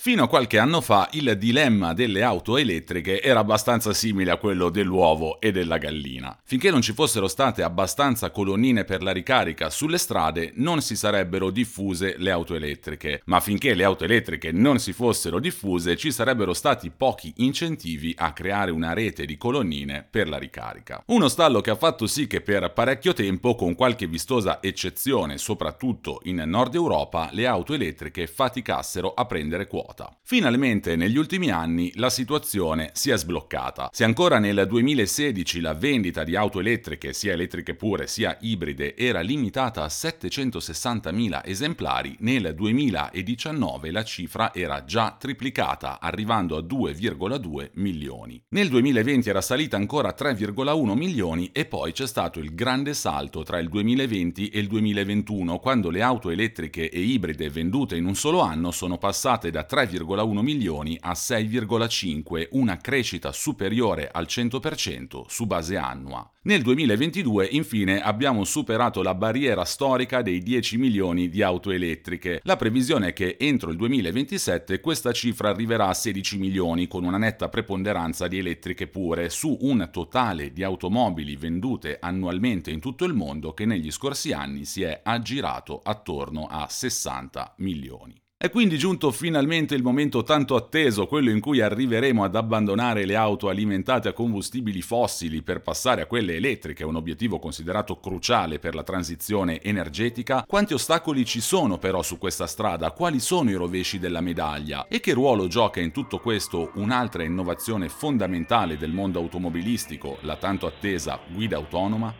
Fino a qualche anno fa il dilemma delle auto elettriche era abbastanza simile a quello dell'uovo e della gallina. Finché non ci fossero state abbastanza colonnine per la ricarica sulle strade, non si sarebbero diffuse le auto elettriche, ma finché le auto elettriche non si fossero diffuse, ci sarebbero stati pochi incentivi a creare una rete di colonnine per la ricarica. Uno stallo che ha fatto sì che per parecchio tempo, con qualche vistosa eccezione, soprattutto in Nord Europa, le auto elettriche faticassero a prendere quota quota. Finalmente negli ultimi anni la situazione si è sbloccata. Se ancora nel 2016 la vendita di auto elettriche, sia elettriche pure sia ibride, era limitata a 760.000 esemplari, nel 2019 la cifra era già triplicata, arrivando a 2,2 milioni. Nel 2020 era salita ancora a 3,1 milioni e poi c'è stato il grande salto tra il 2020 e il 2021, quando le auto elettriche e ibride vendute in un solo anno sono passate da 3 3,1 milioni a 6,5, una crescita superiore al 100% su base annua. Nel 2022 infine abbiamo superato la barriera storica dei 10 milioni di auto elettriche. La previsione è che entro il 2027 questa cifra arriverà a 16 milioni con una netta preponderanza di elettriche pure su un totale di automobili vendute annualmente in tutto il mondo che negli scorsi anni si è aggirato attorno a 60 milioni. È quindi giunto finalmente il momento tanto atteso, quello in cui arriveremo ad abbandonare le auto alimentate a combustibili fossili per passare a quelle elettriche, un obiettivo considerato cruciale per la transizione energetica. Quanti ostacoli ci sono però su questa strada? Quali sono i rovesci della medaglia? E che ruolo gioca in tutto questo un'altra innovazione fondamentale del mondo automobilistico, la tanto attesa guida autonoma?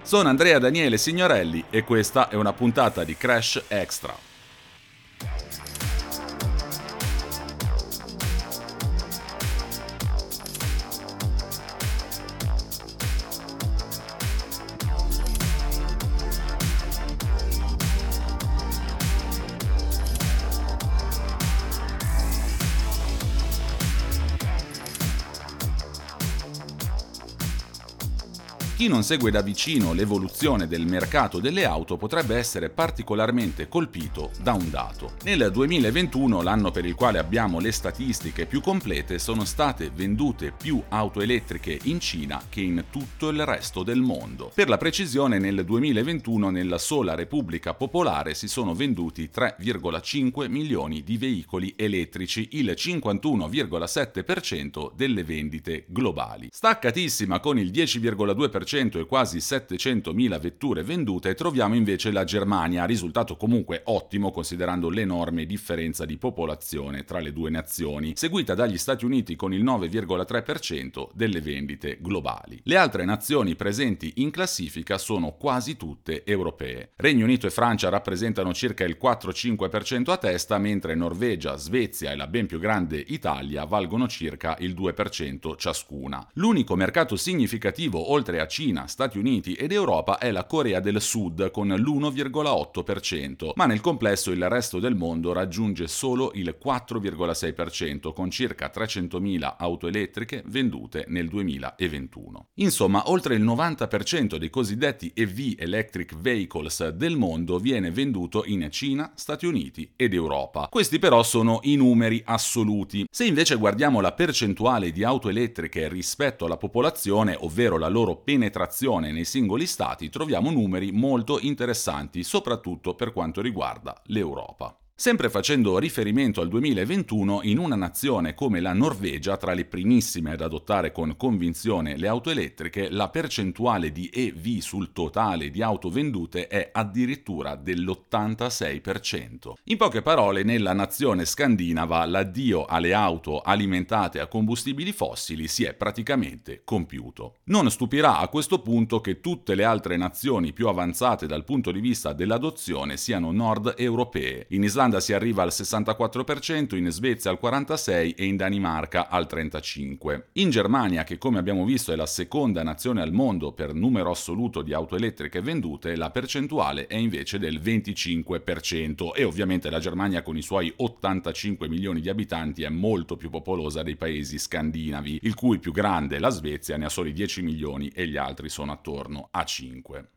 Sono Andrea Daniele Signorelli e questa è una puntata di Crash Extra. Bye. Chi non segue da vicino l'evoluzione del mercato delle auto potrebbe essere particolarmente colpito da un dato. Nel 2021, l'anno per il quale abbiamo le statistiche più complete, sono state vendute più auto elettriche in Cina che in tutto il resto del mondo. Per la precisione, nel 2021 nella sola Repubblica Popolare si sono venduti 3,5 milioni di veicoli elettrici, il 51,7% delle vendite globali. Staccatissima con il 10,2% 5% e quasi 700.000 vetture vendute, troviamo invece la Germania, risultato comunque ottimo considerando l'enorme differenza di popolazione tra le due nazioni, seguita dagli Stati Uniti con il 9,3% delle vendite globali. Le altre nazioni presenti in classifica sono quasi tutte europee. Regno Unito e Francia rappresentano circa il 4-5% a testa, mentre Norvegia, Svezia e la ben più grande Italia valgono circa il 2% ciascuna. L'unico mercato significativo oltre a Cina, Stati Uniti ed Europa è la Corea del Sud con l'1,8%, ma nel complesso il resto del mondo raggiunge solo il 4,6% con circa 300.000 auto elettriche vendute nel 2021. Insomma, oltre il 90% dei cosiddetti EV Electric Vehicles del mondo viene venduto in Cina, Stati Uniti ed Europa. Questi però sono i numeri assoluti. Se invece guardiamo la percentuale di auto elettriche rispetto alla popolazione, ovvero la loro penetrazione penetrazione nei singoli stati troviamo numeri molto interessanti, soprattutto per quanto riguarda l'Europa. Sempre facendo riferimento al 2021, in una nazione come la Norvegia, tra le primissime ad adottare con convinzione le auto elettriche, la percentuale di EV sul totale di auto vendute è addirittura dell'86%. In poche parole, nella nazione scandinava l'addio alle auto alimentate a combustibili fossili si è praticamente compiuto. Non stupirà a questo punto che tutte le altre nazioni più avanzate dal punto di vista dell'adozione siano nord europee. In Islanda Olanda si arriva al 64%, in Svezia al 46% e in Danimarca al 35%. In Germania, che come abbiamo visto è la seconda nazione al mondo per numero assoluto di auto elettriche vendute, la percentuale è invece del 25% e ovviamente la Germania con i suoi 85 milioni di abitanti è molto più popolosa dei paesi scandinavi, il cui più grande, la Svezia, ne ha soli 10 milioni e gli altri sono attorno a 5.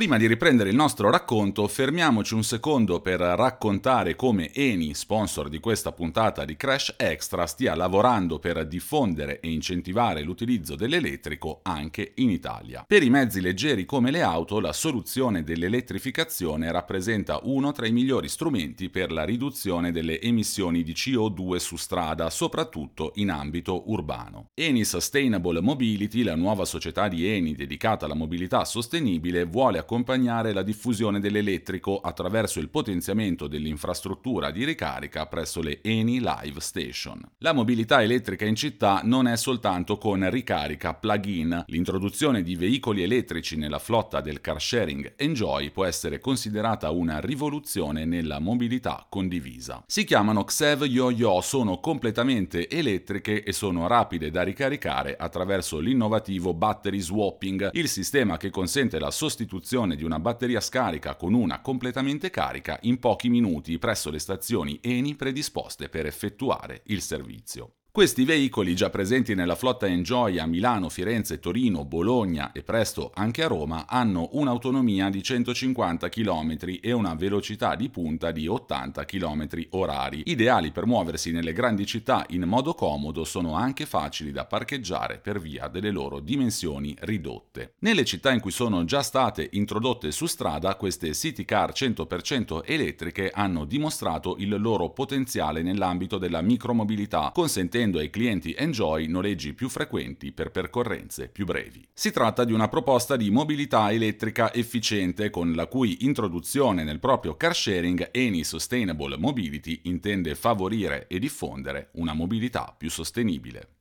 Prima di riprendere il nostro racconto, fermiamoci un secondo per raccontare come Eni, sponsor di questa puntata di Crash Extra, stia lavorando per diffondere e incentivare l'utilizzo dell'elettrico anche in Italia. Per i mezzi leggeri come le auto, la soluzione dell'elettrificazione rappresenta uno tra i migliori strumenti per la riduzione delle emissioni di CO2 su strada, soprattutto in ambito urbano. Eni Sustainable Mobility, la nuova società di Eni dedicata alla mobilità sostenibile, vuole la diffusione dell'elettrico attraverso il potenziamento dell'infrastruttura di ricarica presso le Eni Live Station. La mobilità elettrica in città non è soltanto con ricarica plug-in, l'introduzione di veicoli elettrici nella flotta del car sharing Enjoy può essere considerata una rivoluzione nella mobilità condivisa. Si chiamano XEV Yo-Yo, sono completamente elettriche e sono rapide da ricaricare attraverso l'innovativo battery swapping, il sistema che consente la sostituzione sostituzione di una batteria scarica con una completamente carica in pochi minuti presso le stazioni Eni predisposte per effettuare il servizio. Questi veicoli, già presenti nella flotta Enjoy a Milano, Firenze, Torino, Bologna e presto anche a Roma, hanno un'autonomia di 150 km e una velocità di punta di 80 km orari. Ideali per muoversi nelle grandi città in modo comodo, sono anche facili da parcheggiare per via delle loro dimensioni ridotte. Nelle città in cui sono già state introdotte su strada, queste city car 100% elettriche hanno dimostrato il loro potenziale nell'ambito della micromobilità, consentendo garantendo ai clienti Enjoy noleggi più frequenti per percorrenze più brevi. Si tratta di una proposta di mobilità elettrica efficiente con la cui introduzione nel proprio car sharing Eni Sustainable Mobility intende favorire e diffondere una mobilità più sostenibile.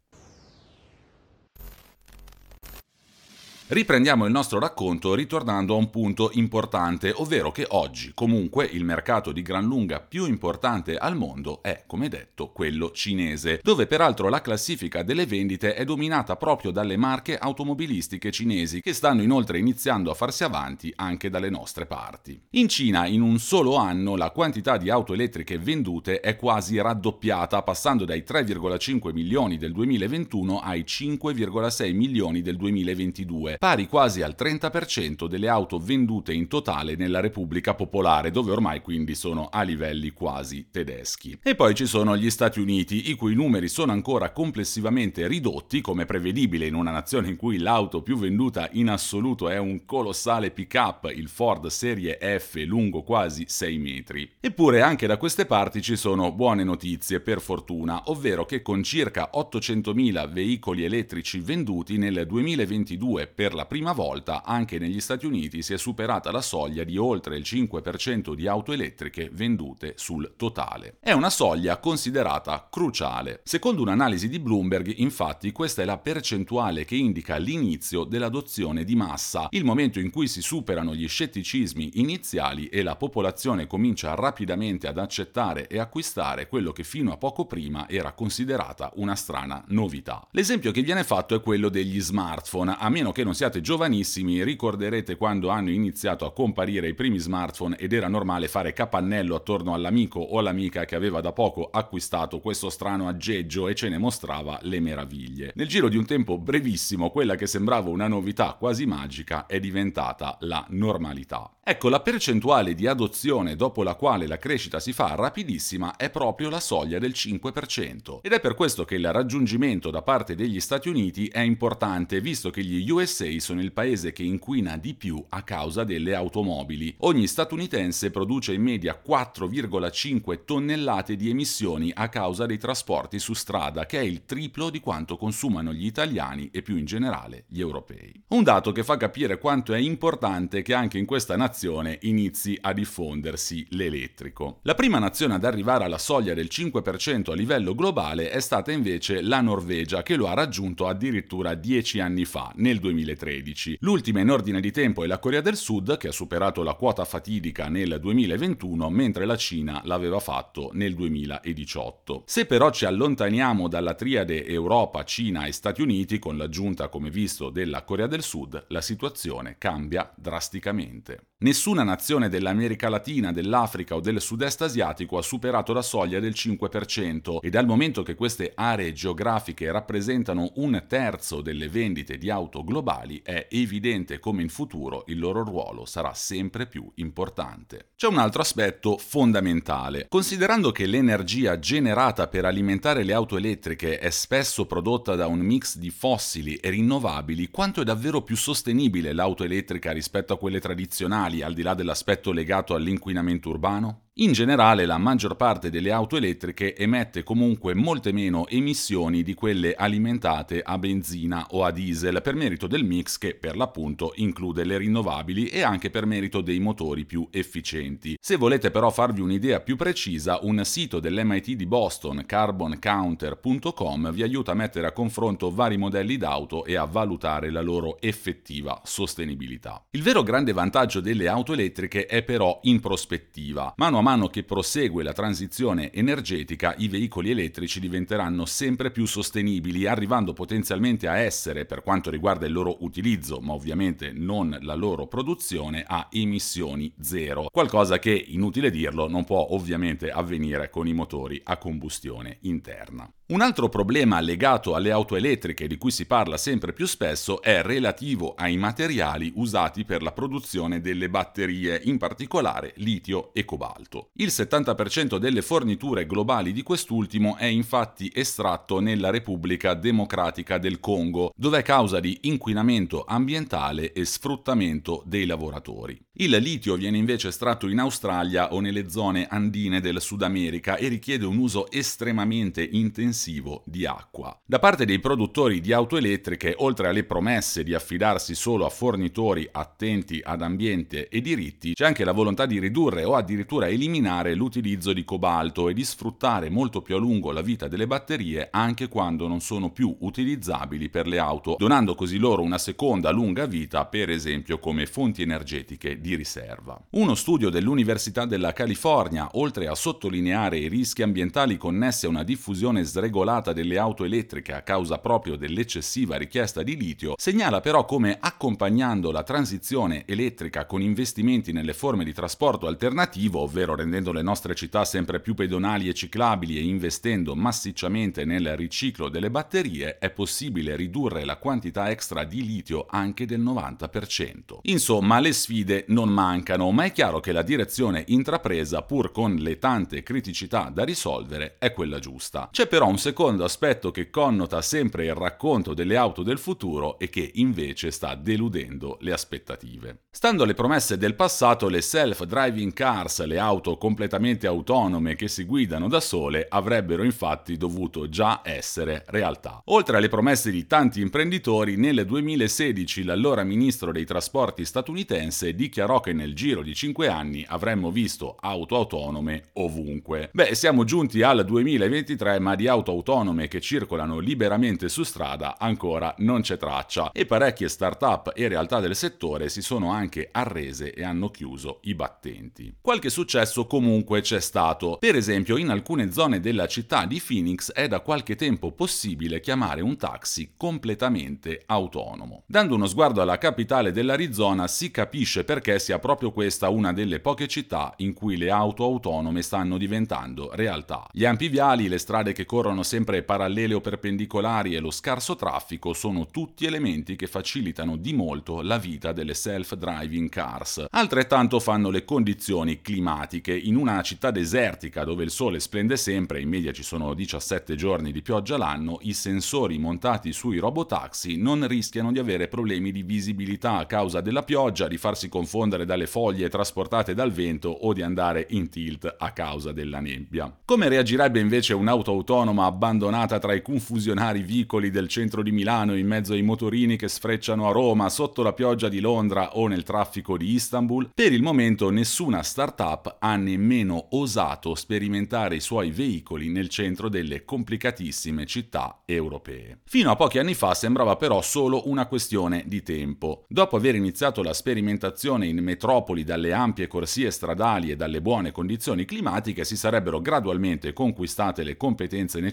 Riprendiamo il nostro racconto ritornando a un punto importante, ovvero che oggi comunque il mercato di gran lunga più importante al mondo è, come detto, quello cinese, dove peraltro la classifica delle vendite è dominata proprio dalle marche automobilistiche cinesi, che stanno inoltre iniziando a farsi avanti anche dalle nostre parti. In Cina, in un solo anno, la quantità di auto elettriche vendute è quasi raddoppiata, passando dai 3,5 milioni del 2021 ai 5,6 milioni del 2022 pari quasi al 30% delle auto vendute in totale nella Repubblica Popolare, dove ormai quindi sono a livelli quasi tedeschi. E poi ci sono gli Stati Uniti, i cui numeri sono ancora complessivamente ridotti, come prevedibile in una nazione in cui l'auto più venduta in assoluto è un colossale pick-up, il Ford Serie F lungo quasi 6 metri. Eppure anche da queste parti ci sono buone notizie, per fortuna, ovvero che con circa 800.000 veicoli elettrici venduti nel 2022 per per la prima volta anche negli Stati Uniti si è superata la soglia di oltre il 5% di auto elettriche vendute sul totale. È una soglia considerata cruciale. Secondo un'analisi di Bloomberg, infatti, questa è la percentuale che indica l'inizio dell'adozione di massa, il momento in cui si superano gli scetticismi iniziali e la popolazione comincia rapidamente ad accettare e acquistare quello che fino a poco prima era considerata una strana novità. L'esempio che viene fatto è quello degli smartphone, a meno che non siate giovanissimi, ricorderete quando hanno iniziato a comparire i primi smartphone ed era normale fare capannello attorno all'amico o all'amica che aveva da poco acquistato questo strano aggeggio e ce ne mostrava le meraviglie. Nel giro di un tempo brevissimo, quella che sembrava una novità quasi magica è diventata la normalità. Ecco, la percentuale di adozione dopo la quale la crescita si fa rapidissima è proprio la soglia del 5%. Ed è per questo che il raggiungimento da parte degli Stati Uniti è importante, visto che gli USA sono il paese che inquina di più a causa delle automobili. Ogni statunitense produce in media 4,5 tonnellate di emissioni a causa dei trasporti su strada, che è il triplo di quanto consumano gli italiani e più in generale gli europei. Un dato che fa capire quanto è importante che anche in questa nazione inizi a diffondersi l'elettrico. La prima nazione ad arrivare alla soglia del 5% a livello globale è stata invece la Norvegia, che lo ha raggiunto addirittura 10 anni fa, nel 2013. 2013. L'ultima in ordine di tempo è la Corea del Sud, che ha superato la quota fatidica nel 2021, mentre la Cina l'aveva fatto nel 2018. Se però ci allontaniamo dalla triade Europa, Cina e Stati Uniti, con l'aggiunta, come visto, della Corea del Sud, la situazione cambia drasticamente. Nessuna nazione dell'America Latina, dell'Africa o del sud-est asiatico ha superato la soglia del 5% e dal momento che queste aree geografiche rappresentano un terzo delle vendite di auto globali è evidente come in futuro il loro ruolo sarà sempre più importante. C'è un altro aspetto fondamentale. Considerando che l'energia generata per alimentare le auto elettriche è spesso prodotta da un mix di fossili e rinnovabili, quanto è davvero più sostenibile l'auto elettrica rispetto a quelle tradizionali? Ambientali al di là dell'aspetto legato all'inquinamento urbano? In generale la maggior parte delle auto elettriche emette comunque molte meno emissioni di quelle alimentate a benzina o a diesel per merito del mix che per l'appunto include le rinnovabili e anche per merito dei motori più efficienti. Se volete però farvi un'idea più precisa, un sito dell'MIT di Boston, carboncounter.com, vi aiuta a mettere a confronto vari modelli d'auto e a valutare la loro effettiva sostenibilità. Il vero grande vantaggio delle auto elettriche è però in prospettiva. Mano a che prosegue la transizione energetica, i veicoli elettrici diventeranno sempre più sostenibili, arrivando potenzialmente a essere, per quanto riguarda il loro utilizzo, ma ovviamente non la loro produzione, a emissioni zero. Qualcosa che, inutile dirlo, non può ovviamente avvenire con i motori a combustione interna. Un altro problema legato alle auto elettriche di cui si parla sempre più spesso è relativo ai materiali usati per la produzione delle batterie, in particolare litio e cobalto. Il 70% delle forniture globali di quest'ultimo è infatti estratto nella Repubblica Democratica del Congo, dove è causa di inquinamento ambientale e sfruttamento dei lavoratori. Il litio viene invece estratto in Australia o nelle zone andine del Sud America e richiede un uso estremamente intensivo intensivo di acqua. Da parte dei produttori di auto elettriche, oltre alle promesse di affidarsi solo a fornitori attenti ad ambiente e diritti, c'è anche la volontà di ridurre o addirittura eliminare l'utilizzo di cobalto e di sfruttare molto più a lungo la vita delle batterie anche quando non sono più utilizzabili per le auto, donando così loro una seconda lunga vita, per esempio come fonti energetiche di riserva. Uno studio dell'Università della California, oltre a sottolineare i rischi ambientali connessi a una diffusione sregolata regolata delle auto elettriche a causa proprio dell'eccessiva richiesta di litio, segnala però come accompagnando la transizione elettrica con investimenti nelle forme di trasporto alternativo, ovvero rendendo le nostre città sempre più pedonali e ciclabili e investendo massicciamente nel riciclo delle batterie, è possibile ridurre la quantità extra di litio anche del 90%. Insomma, le sfide non mancano, ma è chiaro che la direzione intrapresa, pur con le tante criticità da risolvere, è quella giusta. C'è però un secondo aspetto che connota sempre il racconto delle auto del futuro e che invece sta deludendo le aspettative. Stando alle promesse del passato, le self-driving cars, le auto completamente autonome che si guidano da sole, avrebbero infatti dovuto già essere realtà. Oltre alle promesse di tanti imprenditori, nel 2016 l'allora ministro dei trasporti statunitense dichiarò che nel giro di 5 anni avremmo visto auto autonome ovunque. Beh, siamo giunti al 2023, ma di auto auto autonome che circolano liberamente su strada ancora non c'è traccia e parecchie start-up e realtà del settore si sono anche arrese e hanno chiuso i battenti. Qualche successo comunque c'è stato. Per esempio, in alcune zone della città di Phoenix è da qualche tempo possibile chiamare un taxi completamente autonomo. Dando uno sguardo alla capitale dell'Arizona si capisce perché sia proprio questa una delle poche città in cui le auto autonome stanno diventando realtà. Gli ampi viali, le strade che corrono corrono sempre parallele o perpendicolari e lo scarso traffico sono tutti elementi che facilitano di molto la vita delle self-driving cars. Altrettanto fanno le condizioni climatiche. In una città desertica dove il sole splende sempre, in media ci sono 17 giorni di pioggia l'anno, i sensori montati sui robotaxi non rischiano di avere problemi di visibilità a causa della pioggia, di farsi confondere dalle foglie trasportate dal vento o di andare in tilt a causa della nebbia. Come reagirebbe invece un'auto autonoma Roma abbandonata tra i confusionari vicoli del centro di Milano in mezzo ai motorini che sfrecciano a Roma sotto la pioggia di Londra o nel traffico di Istanbul, per il momento nessuna startup ha nemmeno osato sperimentare i suoi veicoli nel centro delle complicatissime città europee. Fino a pochi anni fa sembrava però solo una questione di tempo. Dopo aver iniziato la sperimentazione in metropoli dalle ampie corsie stradali e dalle buone condizioni climatiche, si sarebbero gradualmente conquistate le competenze necessarie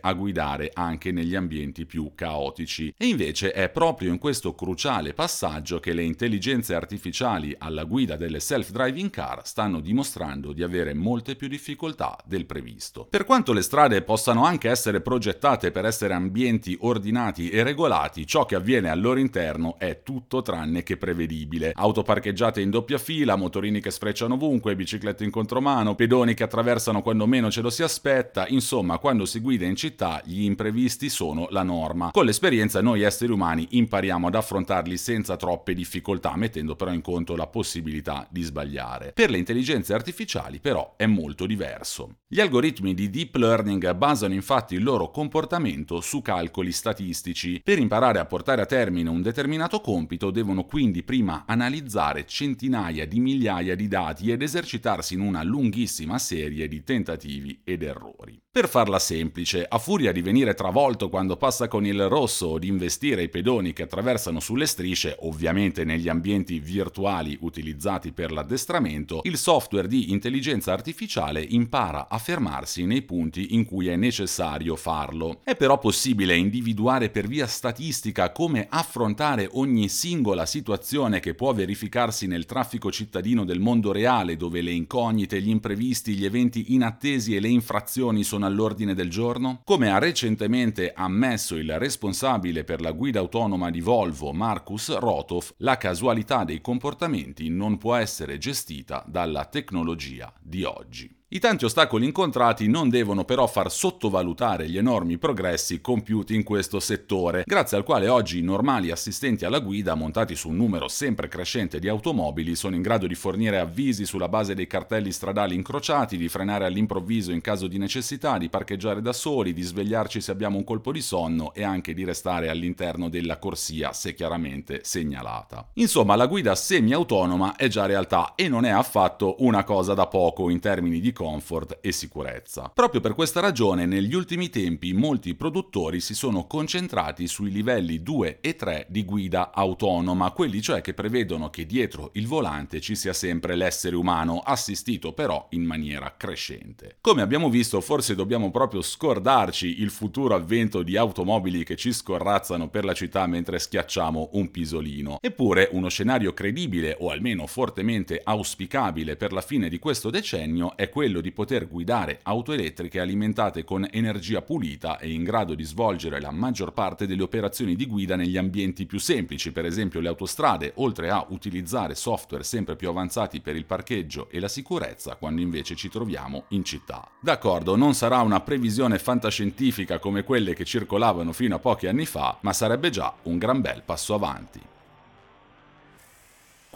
a guidare anche negli ambienti più caotici. E invece è proprio in questo cruciale passaggio che le intelligenze artificiali alla guida delle self-driving car stanno dimostrando di avere molte più difficoltà del previsto. Per quanto le strade possano anche essere progettate per essere ambienti ordinati e regolati, ciò che avviene al loro interno è tutto tranne che prevedibile. Auto parcheggiate in doppia fila, motorini che sfrecciano ovunque, biciclette in contromano, pedoni che attraversano quando meno ce lo si aspetta, insomma, quando si guida in città gli imprevisti sono la norma. Con l'esperienza noi esseri umani impariamo ad affrontarli senza troppe difficoltà, mettendo però in conto la possibilità di sbagliare. Per le intelligenze artificiali però è molto diverso. Gli algoritmi di deep learning basano infatti il loro comportamento su calcoli statistici. Per imparare a portare a termine un determinato compito devono quindi prima analizzare centinaia di migliaia di dati ed esercitarsi in una lunghissima serie di tentativi ed errori. Per farla semplice, a furia di venire travolto quando passa con il rosso o di investire i pedoni che attraversano sulle strisce, ovviamente negli ambienti virtuali utilizzati per l'addestramento, il software di intelligenza artificiale impara a fermarsi nei punti in cui è necessario farlo. È però possibile individuare per via statistica come affrontare ogni singola situazione che può verificarsi nel traffico cittadino del mondo reale, dove le incognite, gli imprevisti, gli eventi inattesi e le infrazioni sono all'ordine del giorno? Come ha recentemente ammesso il responsabile per la guida autonoma di Volvo, Markus Rotov, la casualità dei comportamenti non può essere gestita dalla tecnologia di oggi. I tanti ostacoli incontrati non devono però far sottovalutare gli enormi progressi compiuti in questo settore, grazie al quale oggi i normali assistenti alla guida, montati su un numero sempre crescente di automobili, sono in grado di fornire avvisi sulla base dei cartelli stradali incrociati, di frenare all'improvviso in caso di necessità, di parcheggiare da soli, di svegliarci se abbiamo un colpo di sonno e anche di restare all'interno della corsia se chiaramente segnalata. Insomma, la guida semi-autonoma è già realtà e non è affatto una cosa da poco in termini di comfort e sicurezza. Proprio per questa ragione negli ultimi tempi molti produttori si sono concentrati sui livelli 2 e 3 di guida autonoma, quelli cioè che prevedono che dietro il volante ci sia sempre l'essere umano, assistito però in maniera crescente. Come abbiamo visto, forse dobbiamo proprio scordarci il futuro avvento di automobili che ci scorrazzano per la città mentre schiacciamo un pisolino. Eppure uno scenario credibile o almeno fortemente auspicabile per la fine di questo decennio è quello quello di poter guidare auto elettriche alimentate con energia pulita e in grado di svolgere la maggior parte delle operazioni di guida negli ambienti più semplici, per esempio le autostrade, oltre a utilizzare software sempre più avanzati per il parcheggio e la sicurezza quando invece ci troviamo in città. D'accordo, non sarà una previsione fantascientifica come quelle che circolavano fino a pochi anni fa, ma sarebbe già un gran bel passo avanti.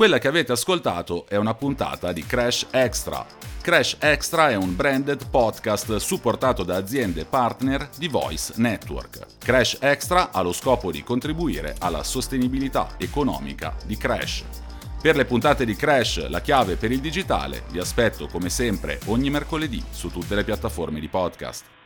Quella che avete ascoltato è una puntata di Crash Extra. Crash Extra è un branded podcast supportato da aziende partner di Voice Network. Crash Extra ha lo scopo di contribuire alla sostenibilità economica di Crash. Per le puntate di Crash, la chiave per il digitale, vi aspetto come sempre ogni mercoledì su tutte le piattaforme di podcast.